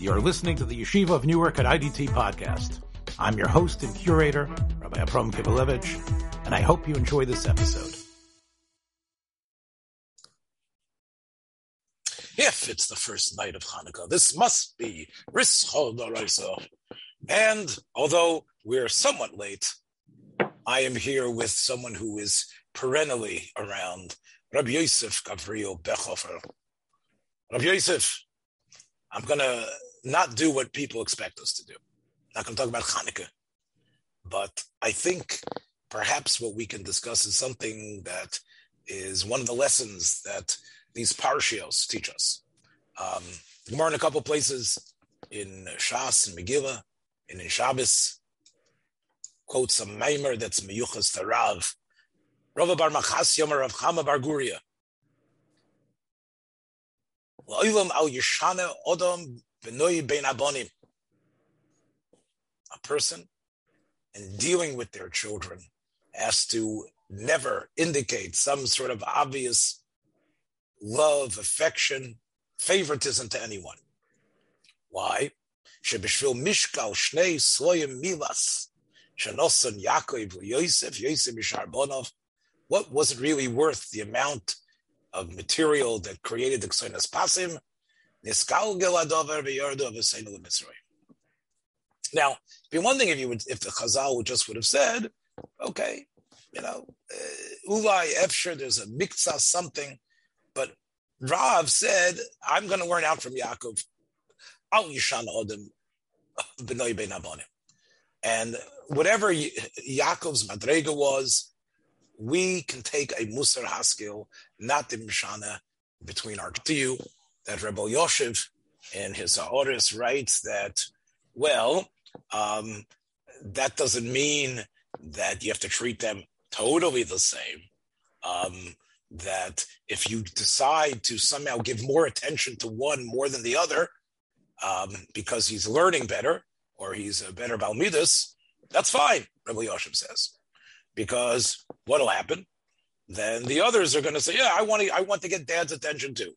You're listening to the Yeshiva of Newark at IDT podcast. I'm your host and curator, Rabbi Abram Kibalevich, and I hope you enjoy this episode. If it's the first night of Hanukkah, this must be Daraisa. And although we're somewhat late, I am here with someone who is perennially around, Rabbi Yosef Gabriel Bechhofer. Rabbi Yosef, I'm going to not do what people expect us to do. I'm not going to talk about Hanukkah. But I think perhaps what we can discuss is something that is one of the lessons that these parshios teach us. Um, Gemara in a couple places in Shas and Megillah and in Shabbos quotes a maimer that's meyuchas to Rav. Bar Machas Yomer Rav Chama bar Guria. La'olam al yishana odom abonim. A person in dealing with their children has to never indicate some sort of obvious love, affection, favoritism to anyone. Why? Shebishvil mishkal shnei sloyim milas shanosan Yaakov Yosef Yosef Misharbonov. What was it really worth? The amount of material that created the Ksoinas Pasim, Now, it'd be one thing if you would, if the Chazal would just would have said, okay, you know, uh, Ulai Efsher, there's a mikzah something, but Rav said, I'm going to learn out from Yaakov. And whatever Yaakov's madrega was, we can take a Musar Haskil, not the Mishana, between our you, that Rebbe Yoshev in his Aoris writes that, well, um, that doesn't mean that you have to treat them totally the same. Um, that if you decide to somehow give more attention to one more than the other, um, because he's learning better or he's a better Balmidas, that's fine, Rebbe Yoshev says because what'll happen? Then the others are going to say, "Yeah, I want to. I want to get Dad's attention too."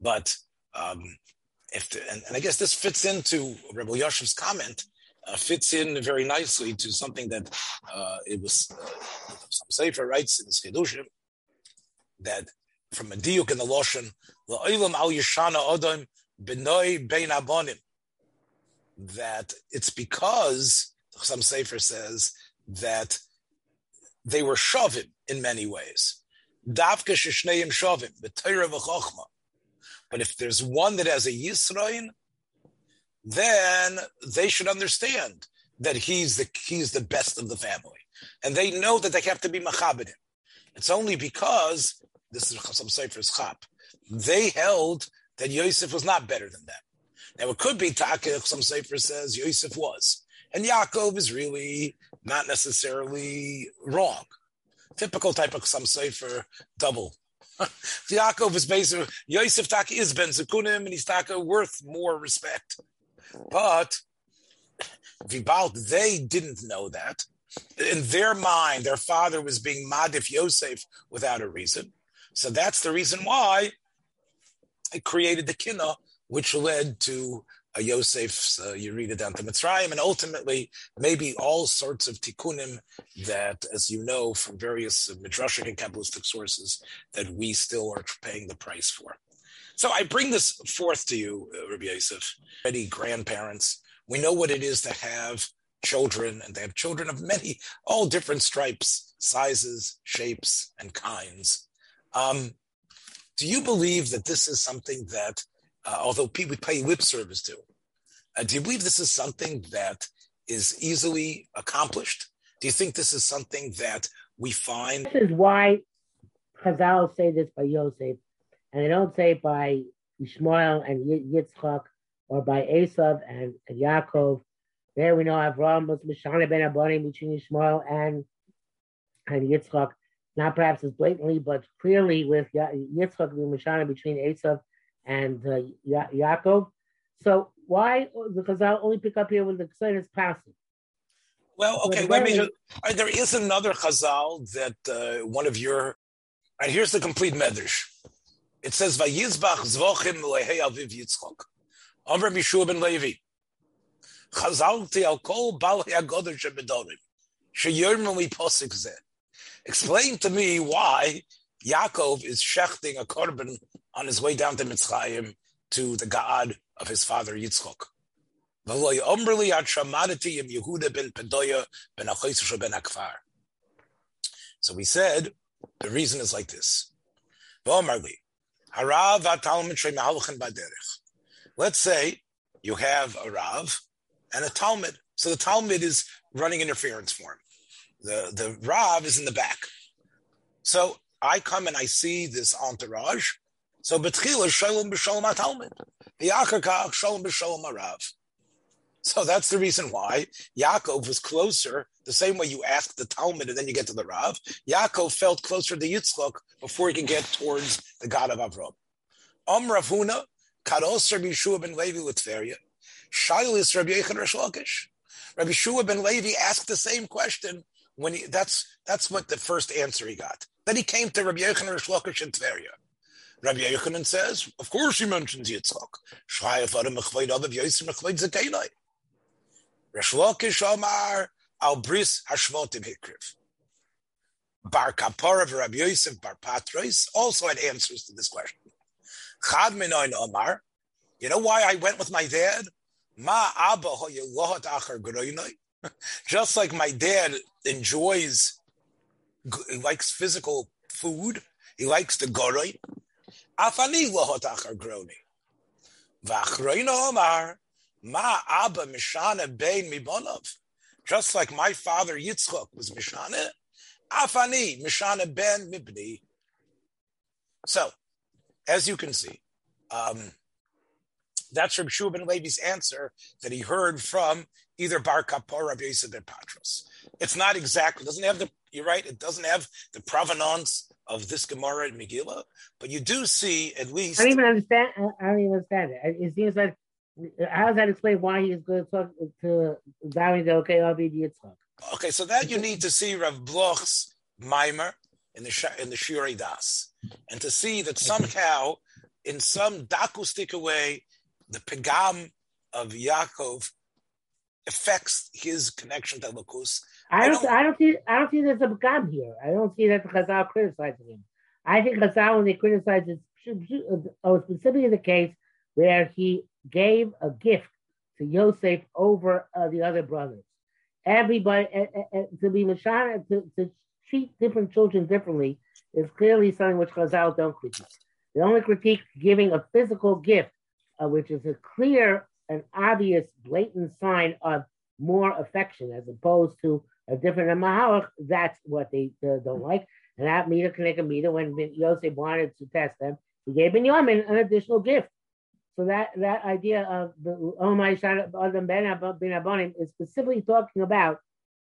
But um, if the, and, and, I guess this fits into Rebbe Yoshev's comment, uh, fits in very nicely to something that uh, it was uh, Chassam Sofer writes in Skedushim that from a diuk in the la'olam al bein abonim, that it's because Chassam Sofer says that they were shovim in many ways. Davka sheshneim shovim, b'teira v'chochma. But if there's one that has a Yisrael, then they should understand that he's the he's the best of the family, and they know that they have to be machabedim. It's only because this is Chassam Sofer's chap. They held that Yosef was not better than them. Now it could be Taka. Chassam Sofer says Yosef was, and Yaakov is really not necessarily wrong. Typical type of Chassam Sofer double. Yaakov is basically Yosef Taka is Ben Zekunim and he's Taka worth more respect. But Vibalt, they didn't know that. In their mind, their father was being Madif Yosef without a reason. So that's the reason why it created the Kina, which led to uh, Yosef's uh, Yerida down to Mitzrayim, and ultimately maybe all sorts of tikkunim that, as you know from various midrashic and kabbalistic sources, that we still are paying the price for. So I bring this forth to you, uh, Rabbi Yosef, many grandparents. We know what it is to have children, and they have children of many, all different stripes, sizes, shapes, and kinds. Um, do you believe that this is something that uh, although people pay lip service to. Uh, do you believe this is something that is easily accomplished? Do you think this is something that we find? This is why Chazal say this by Yosef, and they don't say by Ishmael and Yitzchak or by Esav and, and Yaakov. There we know Avram was Mishana ben Abani between Ishmael and and Yitzchak. Not perhaps as blatantly, but clearly with Yitzchak being Mishana between Esav and uh, ya- Yaakov. So why the Chazal only pick up here when the Ksed is passing? Well, okay, let me just, uh, there is another Chazal that uh, one of your, and here's the complete medrash. It says, Vayizbach zvochim lehei aviv Yitzchok. Amr Yeshua ben Levi. Chazalti al kol bal hagodah shebedorim. Sheyirmeli posik zeh. Explain to me why Yaakov is shechting a korban on his way down to Mitzrayim to the God of his father Yitzchok. So we said the reason is like this. Let's say you have a Rav and a Talmud. So the Talmud is running interference for him. The, the Rav is in the back. So I come and I see this entourage. So betchila shalom b'shalom Talmud. V'yachar shalom b'shalom Rav. So that's the reason why Yaakov was closer, the same way you ask the Talmud and then you get to the Rav. Yaakov felt closer to Yitzchak before he could get towards the God of Avram. Om Rav Huna, Karos Rabbi Yeshua ben Levi Litveria, Shailis Rabbi Yochanan Resh Lakish. Rabbi Yeshua ben Levi asked the same question when he, that's, that's what the first answer he got. Then he came to Rabbi Yochanan Resh Lakish in Tveria. Rabbi Yochanan says, of course he mentions Yitzchak. Shayef Adam Mechvaid Aviv Yosef Mechvaid Zakenai. Resh Lakish Omar Al Bris Hashvotim Hikriv. Bar Kapora Rabbi Yosef Bar Patros also had answers to this question. Chad Minoin Omar, you know why I went with my dad? Ma Abba Hoyelohot Achar Groinoi. Just like my dad enjoys, likes physical food, he likes the goroi. Afani lohot groni. Vachroino Omar, Ma Abba Mishana Bein Mibonov. Just like my father Yitzchok was Mishana, Afani Mishana Ben Mibni. So, as you can see, um, that's Reb Shua ben Levi's answer that he heard from either Bar Kapor or Rabbi ben Patros. It's not exactly, doesn't have the, you're right, it doesn't have the provenance of this Gemara in Megillah, but you do see at least. I don't even understand. I don't even understand it. It seems like how does that explain why he's going to talk to David? The okay, I'll be the Yitzchak. Okay, so that you need to see Rav Bloch's mimer in the in the Shiurei Daas, and to see that somehow, in some dakustic way, the pegam of Yaakov affects his connection to Lakus. I don't, I don't see, I don't see there's a pegam here. I don't see that the Chazal criticizing him. I think Chazal when they criticize it, oh, specifically the case where he gave a gift to Yosef over uh, the other brothers. Everybody uh, uh, to be Mashana to, to treat different children differently is clearly something which Chazal don't critique. They only critique giving a physical gift, uh, which is a clear and obvious, blatant sign of more affection as opposed to a different mahalach. That's what they uh, don't like. And that meter connect a meter when Yosef wanted to test them, he gave Binyamin an additional gift. So that that idea of the Omai Adam Ben Abonim is specifically talking about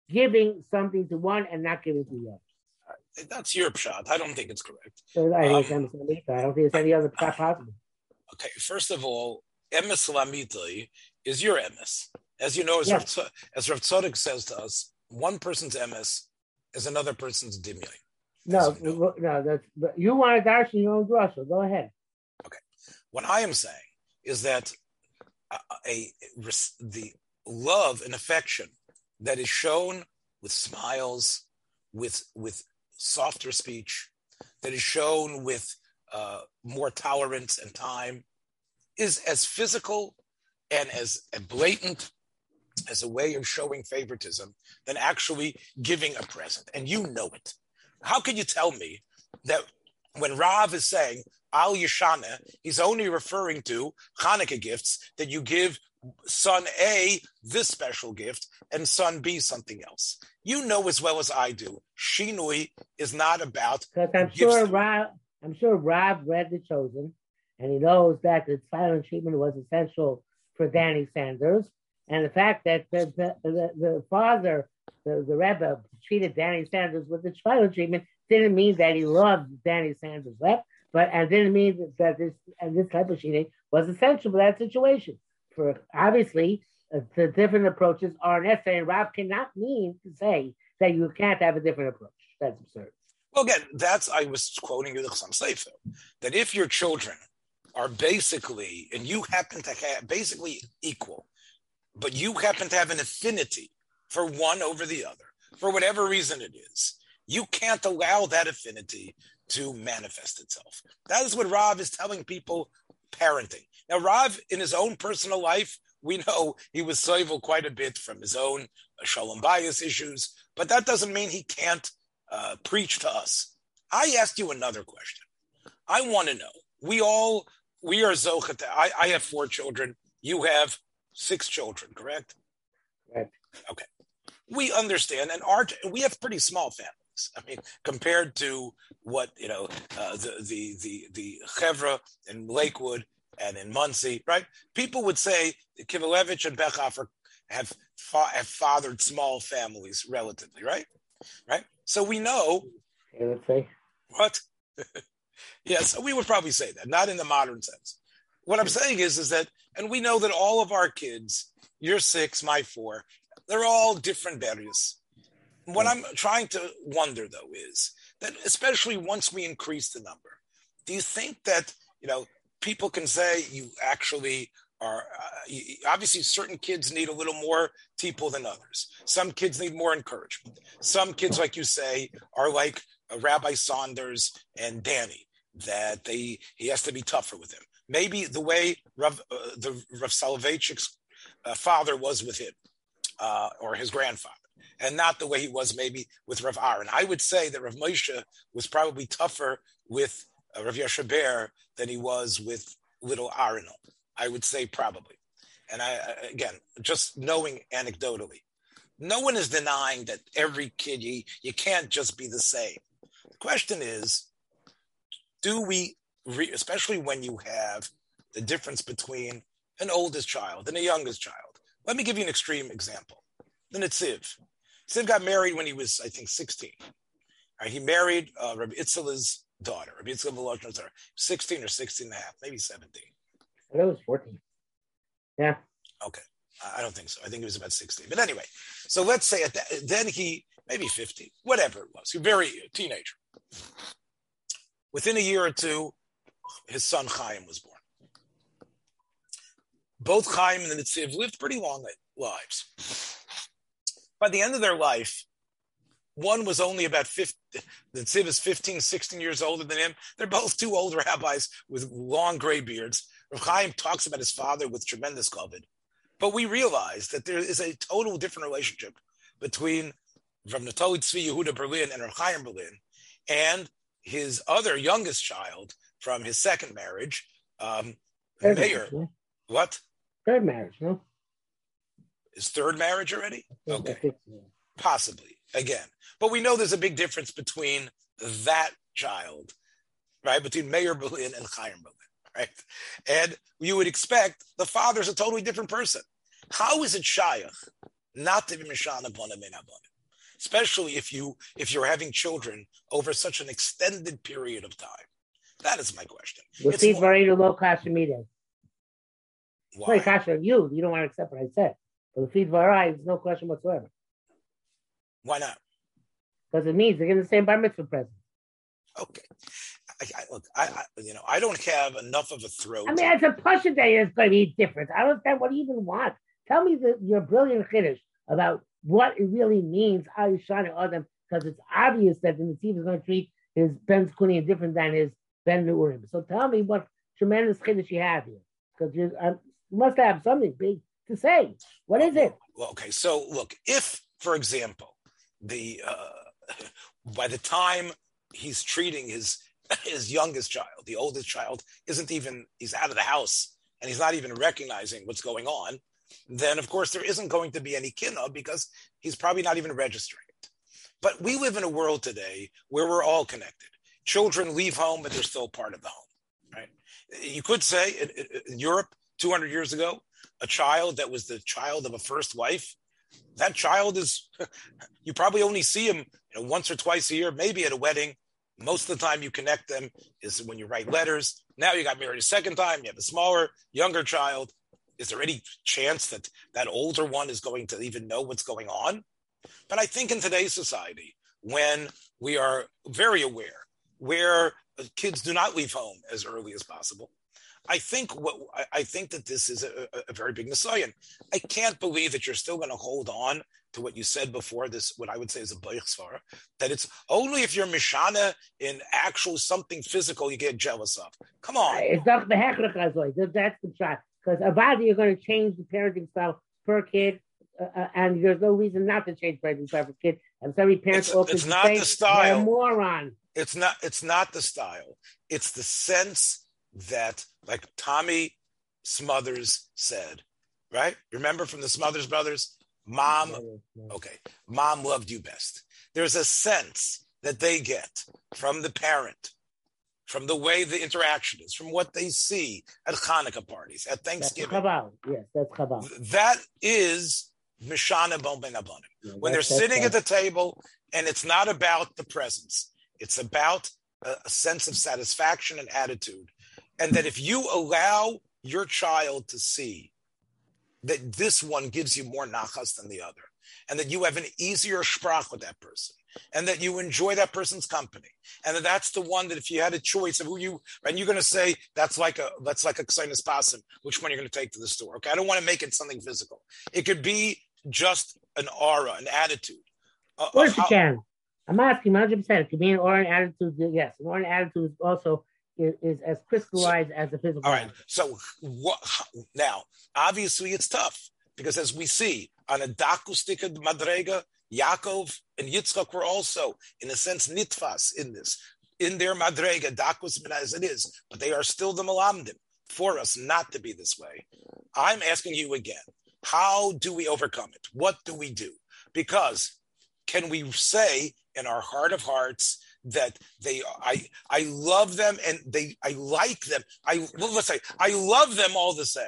giving something to one and not giving to the other. That's your shot. I don't think it's correct. So I, um, I don't think there's any other shot possible. Okay, first of all, emes lamiti is your emes. As you know, as, yes. Rav, as Rav says to us, one person's emes is another person's dimya. No, no, that's you want to dash your own drasha. Go ahead. Okay, what I am saying is that a, a, the love and affection that is shown with smiles, with with softer speech, that is shown with uh, more tolerance and time, is as physical and as blatant as a way of showing favoritism than actually giving a present. And you know it. How can you tell me that when Rav is saying Al Yeshana, he's only referring to Hanukkah gifts that you give son A this special gift and son B something else. You know as well as I do, Shinui is not about. Because I'm sure Rav, I'm sure Rav read The Chosen, and he knows that the silent treatment was essential for Danny Sanders, and the fact that the the, the, the father, the, the Rebbe, treated Danny Sanders with the silent treatment didn't mean that he loved Danny Sanders left, but and didn't mean that this and this type of cheating was essential for that situation. For obviously, uh, the different approaches are necessary. And Rob cannot mean to say that you can't have a different approach. That's absurd. Well, again, that's I was quoting you the Chassam Sofer that if your children are basically, and you happen to have basically equal, but you happen to have an affinity for one over the other, for whatever reason it is, you can't allow that affinity to manifest itself. That is what Rav is telling people parenting. Now, Rav, in his own personal life, we know he was soivel quite a bit from his own uh, shalom bias issues, but that doesn't mean he can't uh, preach to us. I asked you another question. I want to know. We all we are zochet. I, I have four children. You have six children, correct? Right. Okay. We understand, and our we have pretty small families. I mean, compared to what you know, uh, the the the the chevra in Lakewood and in Monsey, right? People would say Kivelevich and Bechhofer have fa- have fathered small families relatively, right? Right. So we know. let's say what? yes, we would probably say that, not in the modern sense. What I'm saying is, is that, and we know that all of our kids, your six, my four, they're all different berries. What I'm trying to wonder though is that, especially once we increase the number, do you think that you know people can say you actually are uh, obviously certain kids need a little more people than others. Some kids need more encouragement. Some kids, like you say, are like uh, Rabbi Saunders and Danny, that they he has to be tougher with him. Maybe the way Rav, uh, the Rav Soloveitchik's uh, father was with him, uh, or his grandfather, and not the way he was maybe with Rav Aaron. I would say that Rav Moshe was probably tougher with uh, Rav Yoshe Ber than he was with little Aaron. I would say probably. And I again, just knowing anecdotally, no one is denying that every kid you you can't just be the same. The question is, do we, re, especially when you have the difference between an oldest child and a youngest child? Let me give you an extreme example. The Nitziv. Nitziv got married when he was, I think, 16. Right, he married uh, Rabbi Itzela's daughter, Rabbi Itzela Volozhner's daughter, 16 or 16 and a half, maybe 17. I thought it was 14. Yeah. Okay. I don't think so. I think it was about 16. But anyway, so let's say at that, then he, maybe 50, whatever it was, he very teenager. Within a year or two, his son Chaim was born. Both Chaim and the Nitziv lived pretty long lives. By the end of their life, one was only about 50, the Nitziv is 15, 16 years older than him. They're both two old rabbis with long gray beards. Chaim talks about his father with tremendous covet. But we realize that there is a total different relationship between from Naftali Tzvi Yehuda Berlin and Chaim Berlin and his other youngest child from his second marriage, um, Third Mayor. marriage, no? What? Third marriage, no? His third marriage already? Okay. think. Possibly, again. But we know there's a big difference between that child, right? Between Meir Berlin and Chaim Berlin, right? And you would expect the father's a totally different person. How is it Shayach not to be Mishana Bona Min Abonim? Especially if you if you're having children over such an extended period of time. That is my question. The It's more- very low kasha meeting. Why? It's kasha of you. You don't want to accept what I said. But the feet varai, there's no question whatsoever. Why not? Because it means they're getting the same bar mitzvah present. Okay. I, I, look, I, I, you know, I don't have enough of a throat. I mean, it's a Pasha day. It's going to be different. I don't understand what you even want. Tell me the, your brilliant Kiddush about what it really means, at them, because it's obvious that the Nasiv is going to treat his Ben Skuni different than his Ben Neurim. So tell me what tremendous Kiddush you have here, because you um, you must have something big to say. What is it? Well, okay. So look, if, for example, the uh, by the time he's treating his his youngest child, the oldest child, isn't even he's out of the house and he's not even recognizing what's going on, then of course there isn't going to be any kinna because he's probably not even registering it. But we live in a world today where we're all connected. Children leave home, but they're still part of the home, right? You could say in, in Europe 200 years ago, a child that was the child of a first wife, that child is, you probably only see him you know, once or twice a year, maybe at a wedding. Most of the time you connect them is when you write letters. Now you got married a second time, you have a smaller, younger child. Is there any chance that that older one is going to even know what's going on? But I think in today's society, when we are very aware, where kids do not leave home as early as possible, I think what I think that this is a, a very big Nisayan. I can't believe that you're still going to hold on to what you said before. This, what I would say is a Beichsvar, that it's only if you're Mishana in actual something physical you get jealous of. Come on. It's not the Hechrach That's the shot. Because about you're going to change the parenting style per kid, uh, uh, and there's no reason not to change parenting style per kid. And so many parents it's, it's not the style. moron. It's not. It's not the style. It's the sense that, like Tommy Smothers said, right? Remember from the Smothers Brothers, mom, okay, mom loved you best. There's a sense that they get from the parent, from the way the interaction is, from what they see at Hanukkah parties, at Thanksgiving. That's Chabal. Yes, that's Chabal. That is Mishana Bon Ben yeah, When they're sitting at the table and it's not about the presents, it's about a, a sense of satisfaction and attitude and that if you allow your child to see that this one gives you more nachas than the other, and that you have an easier sprach with that person, and that you enjoy that person's company, and that that's the one that if you had a choice of who you and you're going to say that's like a that's like a ksainis pasim, which one you're going to take to the store. Okay, I don't want to make it something physical. It could be just an aura, an attitude. Uh, of course, uh, you can. I'm asking 100. percent It could be an aura, an attitude. Yes, an aura, an attitude is also is, is as crystallized so, as the physical. All right. So what, now, obviously, it's tough because as we see on a dakustika madrega, Yaakov and Yitzchak were also, in a sense, nitfas in this. In their madrega, dakus as it is, but they are still the malamdim for us not to be this way. I'm asking you again, how do we overcome it? What do we do? Because can we say in our heart of hearts that they I I love them and they I like them. I well, let's say I love them all the same,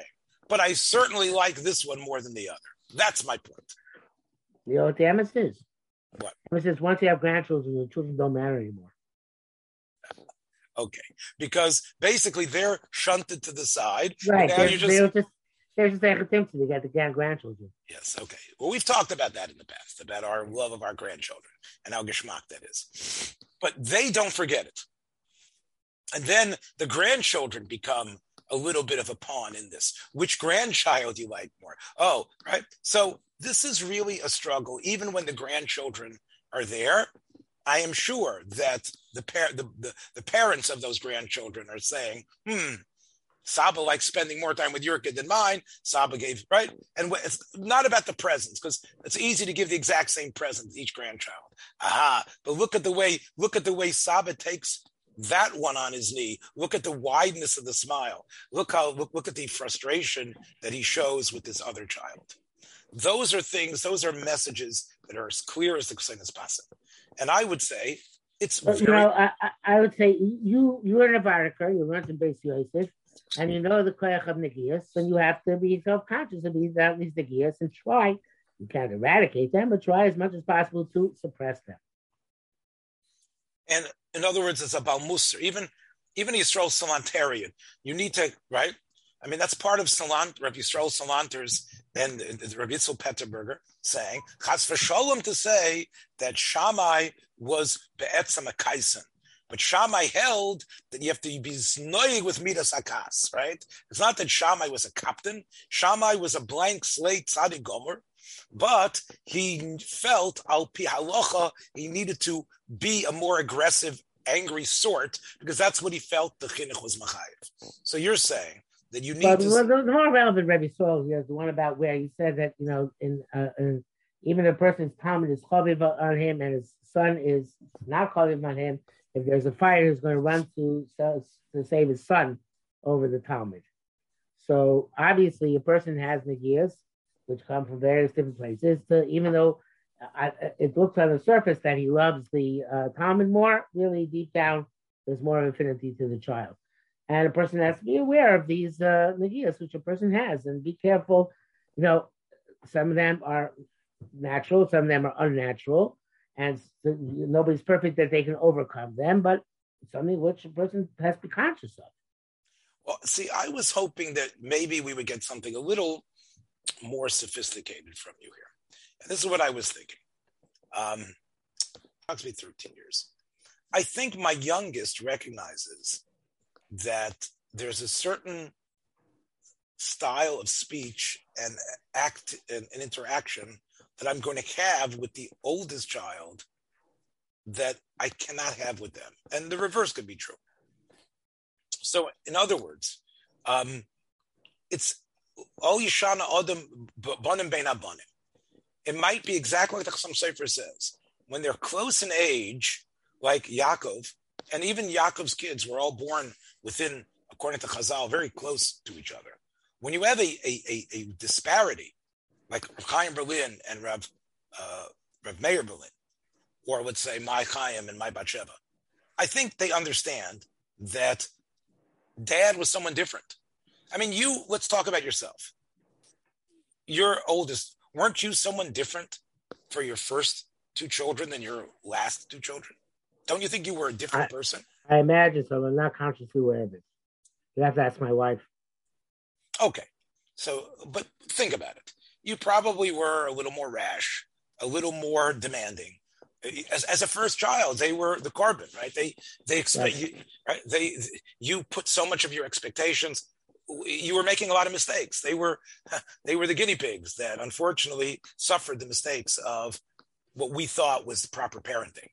but I certainly like this one more than the other. That's my point. You know what the emes is? What? Emes is once you have grandchildren, the children don't matter anymore. Okay, because basically they're shunted to the side. Right. Now you're just, just there's just attempt to get the grandchildren. Yes. Okay. Well, we've talked about that in the past about our love of our grandchildren and how geschmack that is but they don't forget it. And then the grandchildren become a little bit of a pawn in this. Which grandchild do you like more? Oh, right. So this is really a struggle, even when the grandchildren are there. I am sure that the, par- the, the, the parents of those grandchildren are saying, hmm, Saba likes spending more time with your kid than mine. Saba gave, right? And it's not about the presents because it's easy to give the exact same present to each grandchild. Aha. But look at the way, look at the way Saba takes that one on his knee. Look at the wideness of the smile. Look how, look, look at the frustration that he shows with this other child. Those are things, those are messages that are as clear as the Ksenius possible. And I would say it's very, you know, I, I, would say you you're an Avarika, you learned in Beis Yosef, and you know the koyach of negias, then you have to be self-conscious of these at least negias and try. You can't eradicate them, but try as much as possible to suppress them. And in other words, it's about musr. Even even Yisrael Salantarian, you need to right. I mean, that's part of Salant, Rabbi Yisrael Salanters and Rabbi Yisrael Petterberger saying, Chas v'sholem to say that Shammai was be'etzam a kaisen. But Shammai held that you have to be znoig with midas akas, right? It's not that Shammai was a captain. Shammai was a blank slate tzaddik gomer, but he felt al pi halacha he needed to be a more aggressive, angry sort because that's what he felt the chinuch was machayev. So you're saying that you need. But to... the more relevant Rebbe Saul is the one about where he said that you know in, uh, in even a person's talmud is chaviv on him and his son is not chaviv on him if there's a fire, he's going to run to, to save his son over the Talmud. So obviously, a person has nagias, which come from various different places. To, even though I, it looks on the surface that he loves the uh, Talmud more, really deep down, there's more affinity to the child. And a person has to be aware of these uh, nagias, which a person has, and be careful. You know, some of them are natural, some of them are unnatural and nobody's perfect that they can overcome them, but something which a person has to be conscious of. Well, see, I was hoping that maybe we would get something a little more sophisticated from you here. And this is what I was thinking. Um, to me 13 years. I think my youngest recognizes that there's a certain style of speech and act and, and interaction that I'm going to have with the oldest child that I cannot have with them. And the reverse could be true. So, in other words, um, it's all Yishana Adam Banim Bein Abanim. It might be exactly like the Chassam Sofer says. When they're close in age, like Yaakov, and even Yaakov's kids were all born within, according to Chazal, very close to each other. When you have a, a, a, a disparity, like Chaim Berlin and Rav, uh, Rav Meir Berlin, or let's say my Chaim and my Batsheva, I think they understand that dad was someone different. I mean, you, let's talk about yourself. Your oldest, weren't you someone different for your first two children than your last two children? Don't you think you were a different I, person? I imagine so. I'm not consciously aware of it. You have to ask my wife. Okay. So, but think about it. You probably were a little more rash, a little more demanding. As, as a first child, they were the carbon, right? They they expect yes. you, right? They you put so much of your expectations. You were making a lot of mistakes. They were they were the guinea pigs that unfortunately suffered the mistakes of what we thought was the proper parenting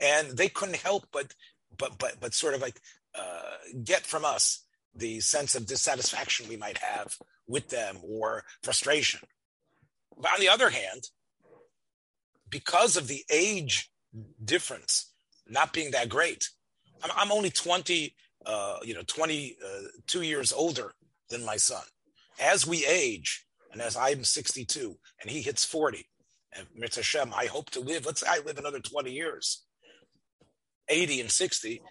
and they couldn't help but but but but sort of like uh, get from us the sense of dissatisfaction we might have with them or frustration. But on the other hand, because of the age difference not being that great, I'm, I'm only 20, uh, you know, 22 uh, years older than my son. As we age, and as I'm 62 and he hits 40, and Mitzvah Hashem, I hope to live, let's say I live another 20 years. 80 and 60,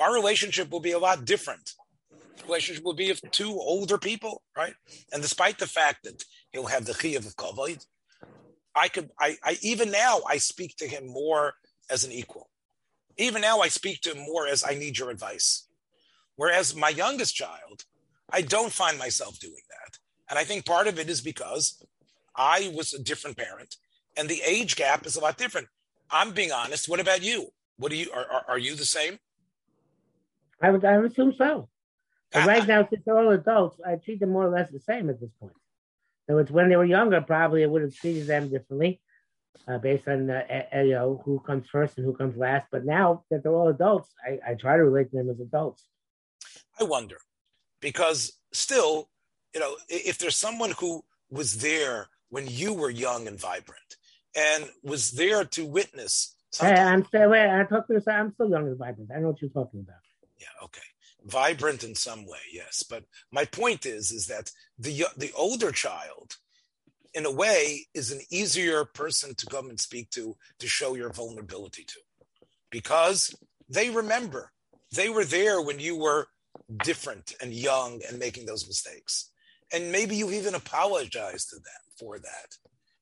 our relationship will be a lot different. The relationship will be of two older people, right? And despite the fact that he'll have the chiyuv of kavod, I could, I, I, even now, I speak to him more as an equal. Even now, I speak to him more as I need your advice. Whereas my youngest child, I don't find myself doing that. And I think part of it is because I was a different parent and the age gap is a lot different. I'm being honest. What about you? What do you are, are, are you the same? I would I would assume so. But right now, since they're all adults, I treat them more or less the same at this point. So it's when they were younger, probably I would have treated them differently, uh, based on uh, uh, you know who comes first and who comes last. But now that they're all adults, I, I try to relate to them as adults. I wonder, because still, you know, if there's someone who was there when you were young and vibrant and was there to witness Hey, I'm still wait, I talk to I'm still young and vibrant. I know what you're talking about. Yeah, okay. Vibrant in some way, yes. But my point is, is that the the older child, in a way, is an easier person to come and speak to to show your vulnerability to, because they remember they were there when you were different and young and making those mistakes, and maybe you even apologize to them for that.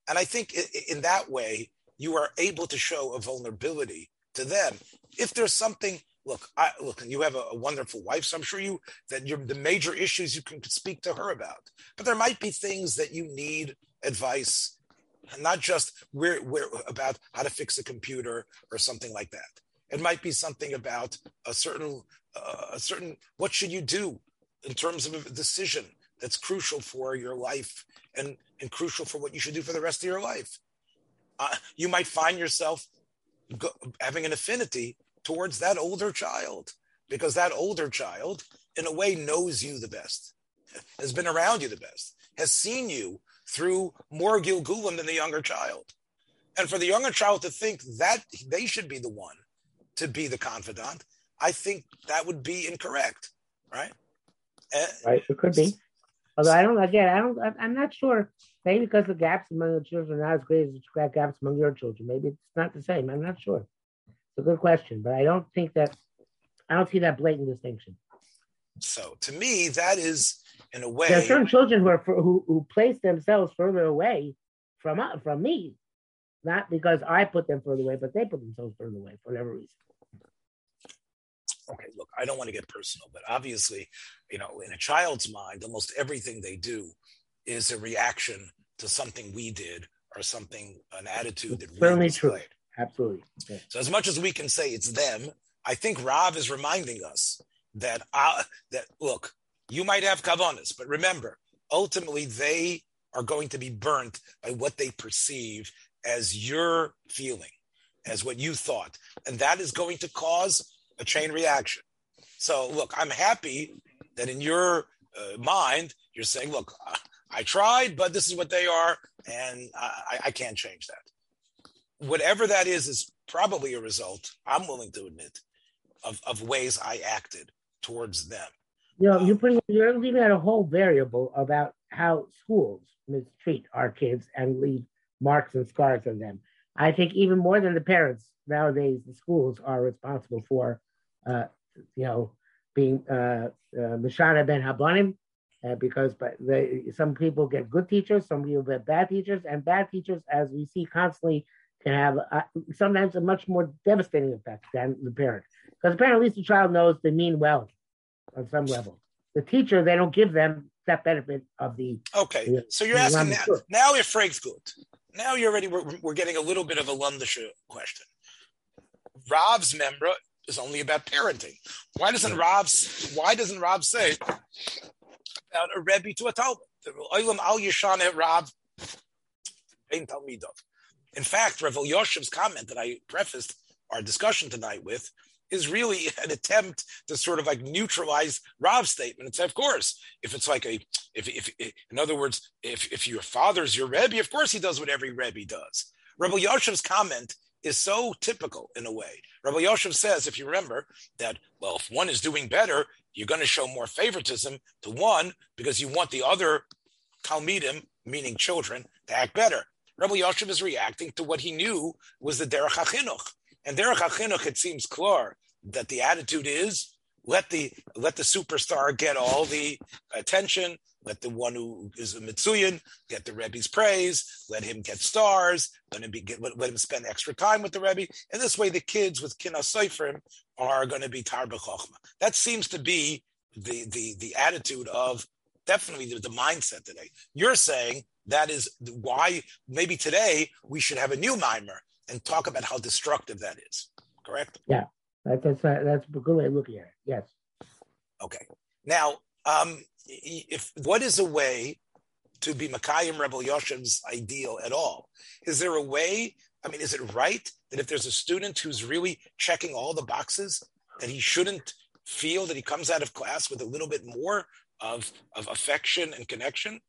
And I think in that way, you are able to show a vulnerability to them. If there's something, look, I, look, you have a, a, wonderful wife, so I'm sure you that you're the major issues you can speak to her about. But there might be things that you need advice, and not just where, where about how to fix a computer or something like that. It might be something about a certain, uh, a certain what should you do in terms of a decision that's crucial for your life and, and crucial for what you should do for the rest of your life you might find yourself go, having an affinity towards that older child because that older child, in a way, knows you the best, has been around you the best, has seen you through more Gilgulim than the younger child. And for the younger child to think that they should be the one to be the confidant, I think that would be incorrect, right? Right, it could be. Although I don't, again, I don't, I'm not sure. Maybe because the gaps among the children are not as great as the gaps among your children. Maybe it's not the same. I'm not sure. It's a good question, but I don't think that, I don't see that blatant distinction. So to me, that is in a way. There are certain children who, are, who, who place themselves further away from, uh, from me, not because I put them further away, but they put themselves further away for whatever reason okay, look, I don't want to get personal, but obviously, you know, in a child's mind, almost everything they do is a reaction to something we did or something, an attitude that certainly true. Absolutely. Yeah. So as much as we can say it's them, I think Rav is reminding us that uh, that look, you might have kavanas, but remember, ultimately they are going to be burnt by what they perceive as your feeling, as what you thought. And that is going to cause a chain reaction. So, look, I'm happy that in your uh, mind, you're saying, look, I tried, but this is what they are, and I, I can't change that. Whatever that is, is probably a result, I'm willing to admit, of, of ways I acted towards them. You know, you're putting you're leaving out a whole variable about how schools mistreat our kids and leave marks and scars on them. I think even more than the parents nowadays, the schools are responsible for, uh, you know, being uh, uh, Mishana ben Habanim, uh, because but they, some people get good teachers, some people get bad teachers, and bad teachers, as we see constantly, can have uh, sometimes a much more devastating effect than the parent. Because the parent, at least the child knows they mean well on some level. The teacher, they don't give them that benefit of the. Okay, the, so you're asking now, now if Frank's good. Now you're already, we're, we're getting a little bit of a Lundisher question. Rob's member is only about parenting. Why doesn't Rav, why doesn't Rav say about a Rebbe to a Talmud? In fact, Rav Yoshev's comment that I prefaced our discussion tonight with is really an attempt to sort of like neutralize Rav's statement and say, of course, if it's like a, if, if, if in other words, if, if your father's your Rebbe, of course he does what every Rebbe does. Rabbi Yoshev's comment is so typical in a way. Rabbi Yoshev says, if you remember, that, well, if one is doing better, you're going to show more favoritism to one because you want the other Talmidim, meaning children, to act better. Rabbi Yoshev is reacting to what he knew was the Derech HaChinuch. And Derech HaChinuch, it seems clear that the attitude is let the let the superstar get all the attention. Let the one who is a Mitsuyan get the Rebbe's praise. Let him get stars. Let him be let, let him spend extra time with the Rebbe. And this way, the kids with Kina Seifrim are going to be Tar B'chochma. That seems to be the the the attitude of definitely the, the mindset today. You're saying that is why maybe today we should have a new mimer and talk about how destructive that is. Correct? Yeah, that's that's, that's a good way of looking at it. Yes. Okay. Now, um, if what is a way to be Makayim Rebel Yoshev's ideal at all? Is there a way? I mean, is it right that if there's a student who's really checking all the boxes, that he shouldn't feel that he comes out of class with a little bit more of, of affection and connection?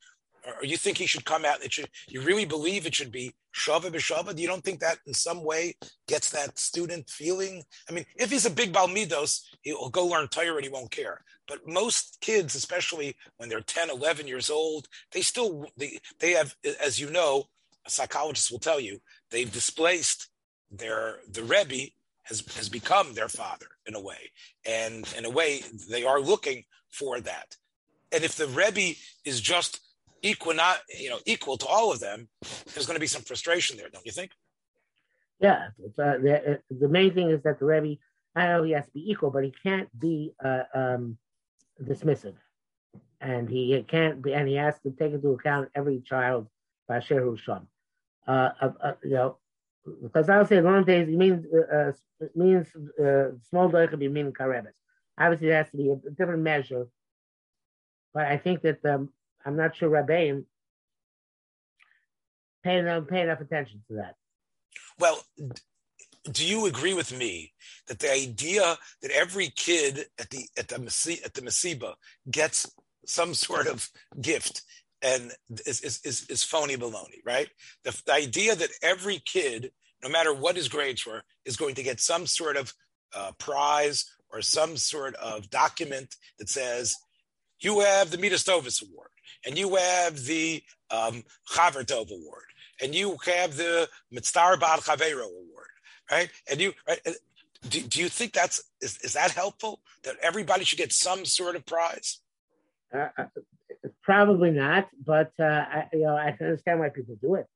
or you think he should come out? It should. You really believe it should be shava b'shava? You don't think that in some way gets that student feeling? I mean, if he's a big balmidos, he'll go learn Torah and he won't care. But most kids, especially when they're 10, 11 years old, they still they they have, as you know, a psychologist will tell you, they've displaced their the rebbe has has become their father in a way, and in a way they are looking for that. And if the rebbe is just equal, not you know, equal to all of them, there's going to be some frustration there, don't you think? Yeah, uh, the, uh, the, main thing is that the Rebbe, I know he has to be equal, but he can't be uh, um, dismissive, and he can't be, and he has to take into account every child by Shehu Sham. Uh, uh, you know, because I would say long days it means uh, it means small could be meaning karebes. Obviously, there has to be a different measure, but I think that um, I'm not sure Rabbein pay enough, enough attention to that. Well, do you agree with me that the idea that every kid at the at the at the Masiba gets some sort of gift and is, is, is, is phony baloney, right? The, the, idea that every kid, no matter what his grades were, is going to get some sort of uh, prize or some sort of document that says, you have the Midas Dovis Award and you have the um, Chavertov Award, and you have the Mitzvah Bad Chavero Award, right? And you, right? Do, do you think that's is, is that helpful? That everybody should get some sort of prize? Uh, uh probably not, but uh, I, you know I can understand why people do it.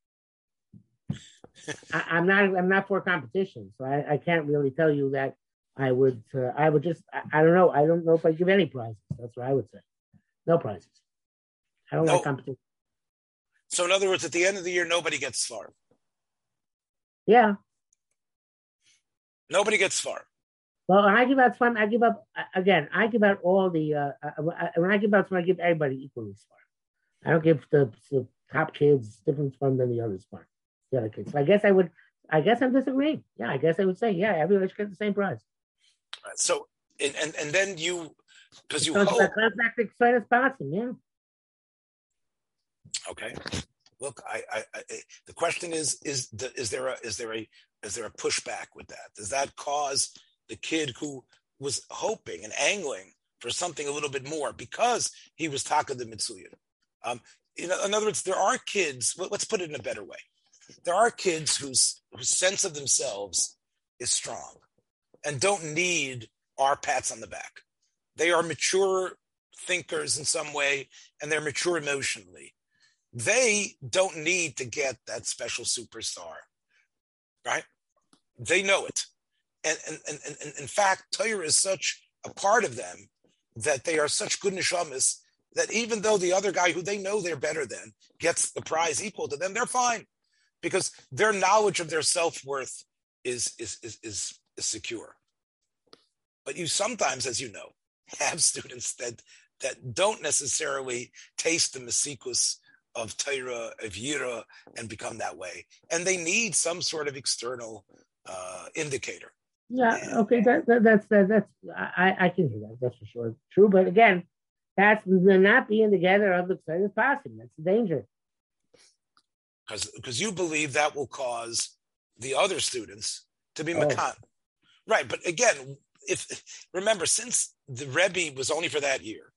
I, am not I'm not for competition, so I, I, can't really tell you that I would uh, I would just I, I, don't know I don't know if I give any prizes. That's what I would say. No prizes. I don't no. like competition. So, in other words, at the end of the year, nobody gets far. Yeah. Nobody gets far. Well, when I give out fun, I give up again. I give out all the uh, uh when I give out fun, I give everybody equally far. I don't give the, the top kids different fun than the other fun. The other kids. So I guess I would. I guess I'm disagreeing. Yeah, I guess I would say yeah. Everybody should get the same prize. So and and, and then you because you hope. like contract excited sponsor. Yeah. Okay. Look, I, I, I, the question is, is, the, is there a, is there a, is there a pushback with that? Does that cause the kid who was hoping and angling for something a little bit more because he was Taka the Mitsuya? Um, in, in other words, there are kids. let- Let's put it in a better way. There are kids whose whose sense of themselves is strong and don't need our pats on the back. They are mature thinkers in some way, and they're mature emotionally they don't need to get that special superstar, right? They know it. And, and, and, and in fact, Torah is such a part of them that they are such good neshamas that even though the other guy who they know they're better than gets the prize equal to them, they're fine because their knowledge of their self-worth is, is, is, is, is secure. But you sometimes, as you know, have students that that don't necessarily taste the masikus of Torah, of Yira, and become that way. And they need some sort of external uh, indicator. Yeah. Okay. That, that that's that, that's I I can hear that. That's for sure. True. But again, that's the not being together of the excited passing. That's the danger. Because because you believe that will cause the other students to be Oh. makan. Right. But again, if remember, since the Rebbe was only for that year,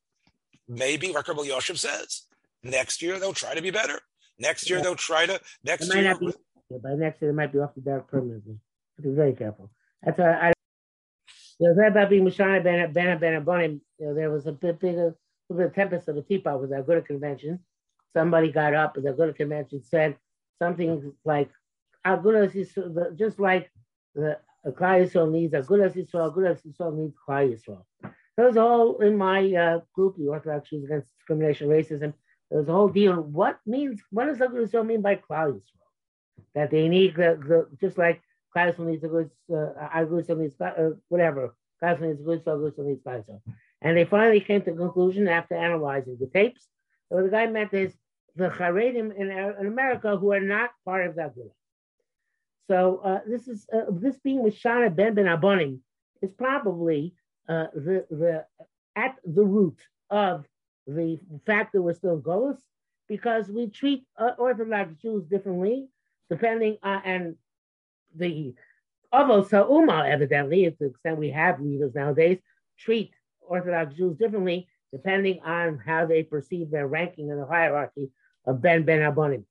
maybe Rabbi Yoshe Ber says, next year they'll try to be better. Next year Yeah. they'll try to next year be. Yeah, by next year, it might be off the dark permanently. Be very careful. That's why I. The thing about being Mishana Ben Ben Ben Abonim, you know, there was a bit bigger, a bit of tempest of a teapot with that good convention. Somebody got up at the good convention said something like, "Our "Agudas Yisrael," just like the Klal Yisrael needs Agudas Yisrael, Agudas Yisrael needs Klal Yisrael. There was a whole in my uh, group, the Orthodox Jews Against Discrimination, Racism. There was a whole deal. What means? What does Agudas Yisrael mean by Klal Yisrael? That they need the, the just like Yisrael needs Agudas, uh, Agudas Yisrael needs uh, whatever. Yisrael needs Agudas Yisrael needs Yisrael. And they finally came to the conclusion after analyzing the tapes. the guy meant is the Haredim in, in America who are not part of that group. So uh, this is uh, this being with Shana Ben Ben Abonim is probably uh, the the at the root of the fact that we're still Golos because we treat uh, Orthodox Jews differently depending on and the Avos Ha'uma evidently, to the extent we have leaders nowadays, treat Orthodox Jews differently depending on how they perceive their ranking in the hierarchy of Ben Ben Abonim.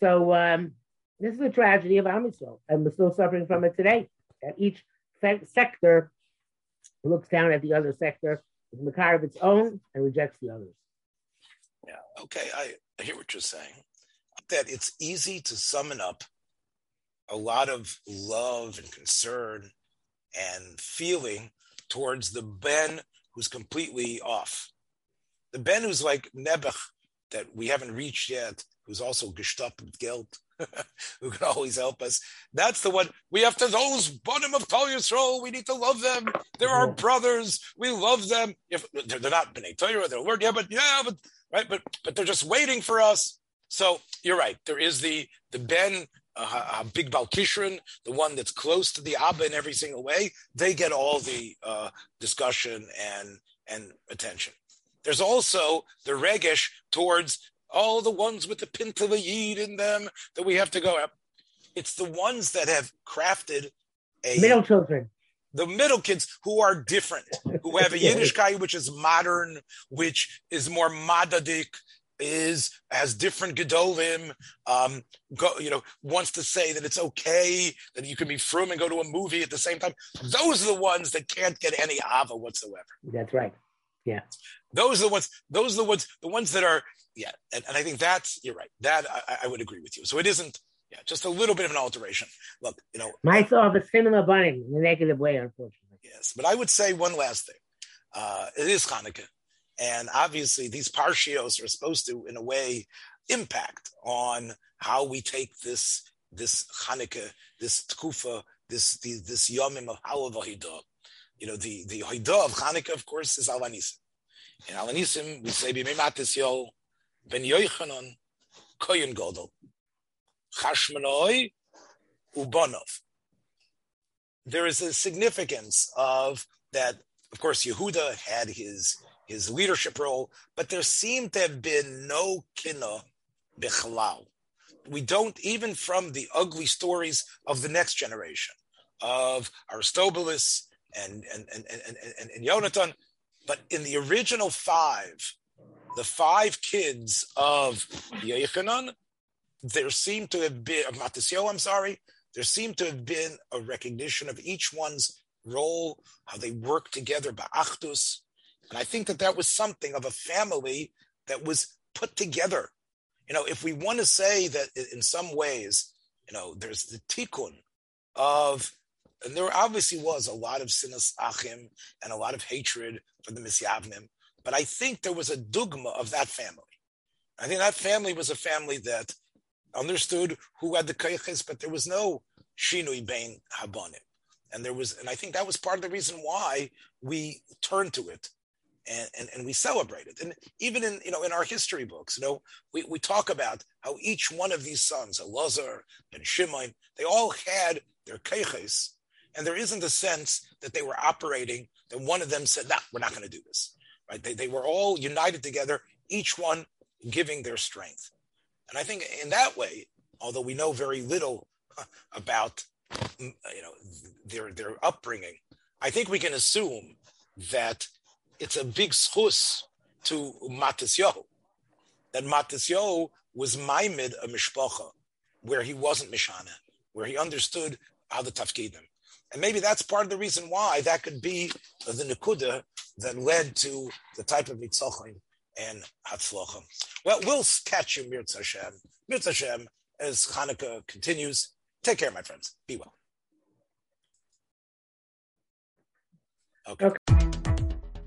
So um, this is a tragedy of Am and we're still suffering from it today. That each fe- sector looks down at the other sector with a makar of its own and rejects the others. Yeah. Okay. I, I hear what you're saying. That it's easy to summon up a lot of love and concern and feeling towards the Ben who's completely off. The Ben who's like Nebuch that we haven't reached yet, who's also gestoppt with guilt, who can always help us. That's the one we have to those bottom of Klal Yisrael. We need to love them. They're our brothers. We love them. If they're, not Bnei Torah, they're word, yeah, but yeah, but right, but but they're just waiting for us. So you're right. There is the the Ben, uh, Big Balkishrin, the one that's close to the Abba in every single way. They get all the uh, discussion and and attention. There's also the Regesh towards all the ones with the Pinta Yid in them that we have to go up. It's the ones that have crafted a Middle children. the middle kids who are different, who have a Yiddishkeit which is modern, which is more madadik, is has different gedolim, um, go, you know, wants to say that it's okay that you can be frum and go to a movie at the same time. Those are the ones that can't get any ava whatsoever. That's right. Yeah. Those are the ones. Those are the ones. The ones that are yeah. And, and I think that's you're right. That I, I would agree with you. So it isn't yeah, just a little bit of an alteration. Look, you know, My thought of a similar bunning in a negative way, unfortunately. Yes, but I would say one last thing. Uh, it is Hanukkah, and obviously these parshios are supposed to, in a way, impact on how we take this this Hanukkah, this tkufa, this the, this yomim of Halavahidah. You know, the the Hidah of Hanukkah, of course, is Al HaNisim. In Al HaNisim, we say Bimei Matis Yol, ben Yochanan Koyen Godel, Chashmanoi Ubonov. There is a significance of that. Of course, Yehuda had his his leadership role, but there seemed to have been no kina bichlal. We don't even from the ugly stories of the next generation of Aristobulus and and and and, and, and Yonatan, but in the original five, the five kids of Yochanan, there seemed to have been of Matisyo, I'm sorry, there seemed to have been a recognition of each one's role, how they worked together, ba'achdus. And I think that that was something of a family that was put together. You know, if we want to say that in some ways, you know, there's the tikkun of, and there obviously was a lot of sinas achim and a lot of hatred for the misyavnim, but I think there was a dogma of that family. I think that family was a family that understood who had the kayches, but there was no shinui bein habonim. And there was, and I think that was part of the reason why we turned to it and, and, and we celebrate it. And even in, you know, in our history books, you know, we, we talk about how each one of these sons, Elazar and Shimon, they all had their keiches, and there isn't a sense that they were operating, that one of them said, nah, we're not going to do this. Right? They, they were all united together, each one giving their strength. And I think in that way, although we know very little uh, about you know their their upbringing, I think we can assume that it's a big schus to Matisyo, that Matisyo was maimed a mishpacha, where he wasn't mishana, where he understood how the tafkidim. And maybe that's part of the reason why that could be the nekuda that led to the type of mitzachim and hatzlachim. Well, we'll catch you, Mirz Hashem. Mirz Hashem, as Hanukkah continues. Take care, my friends. Be well. Okay. okay.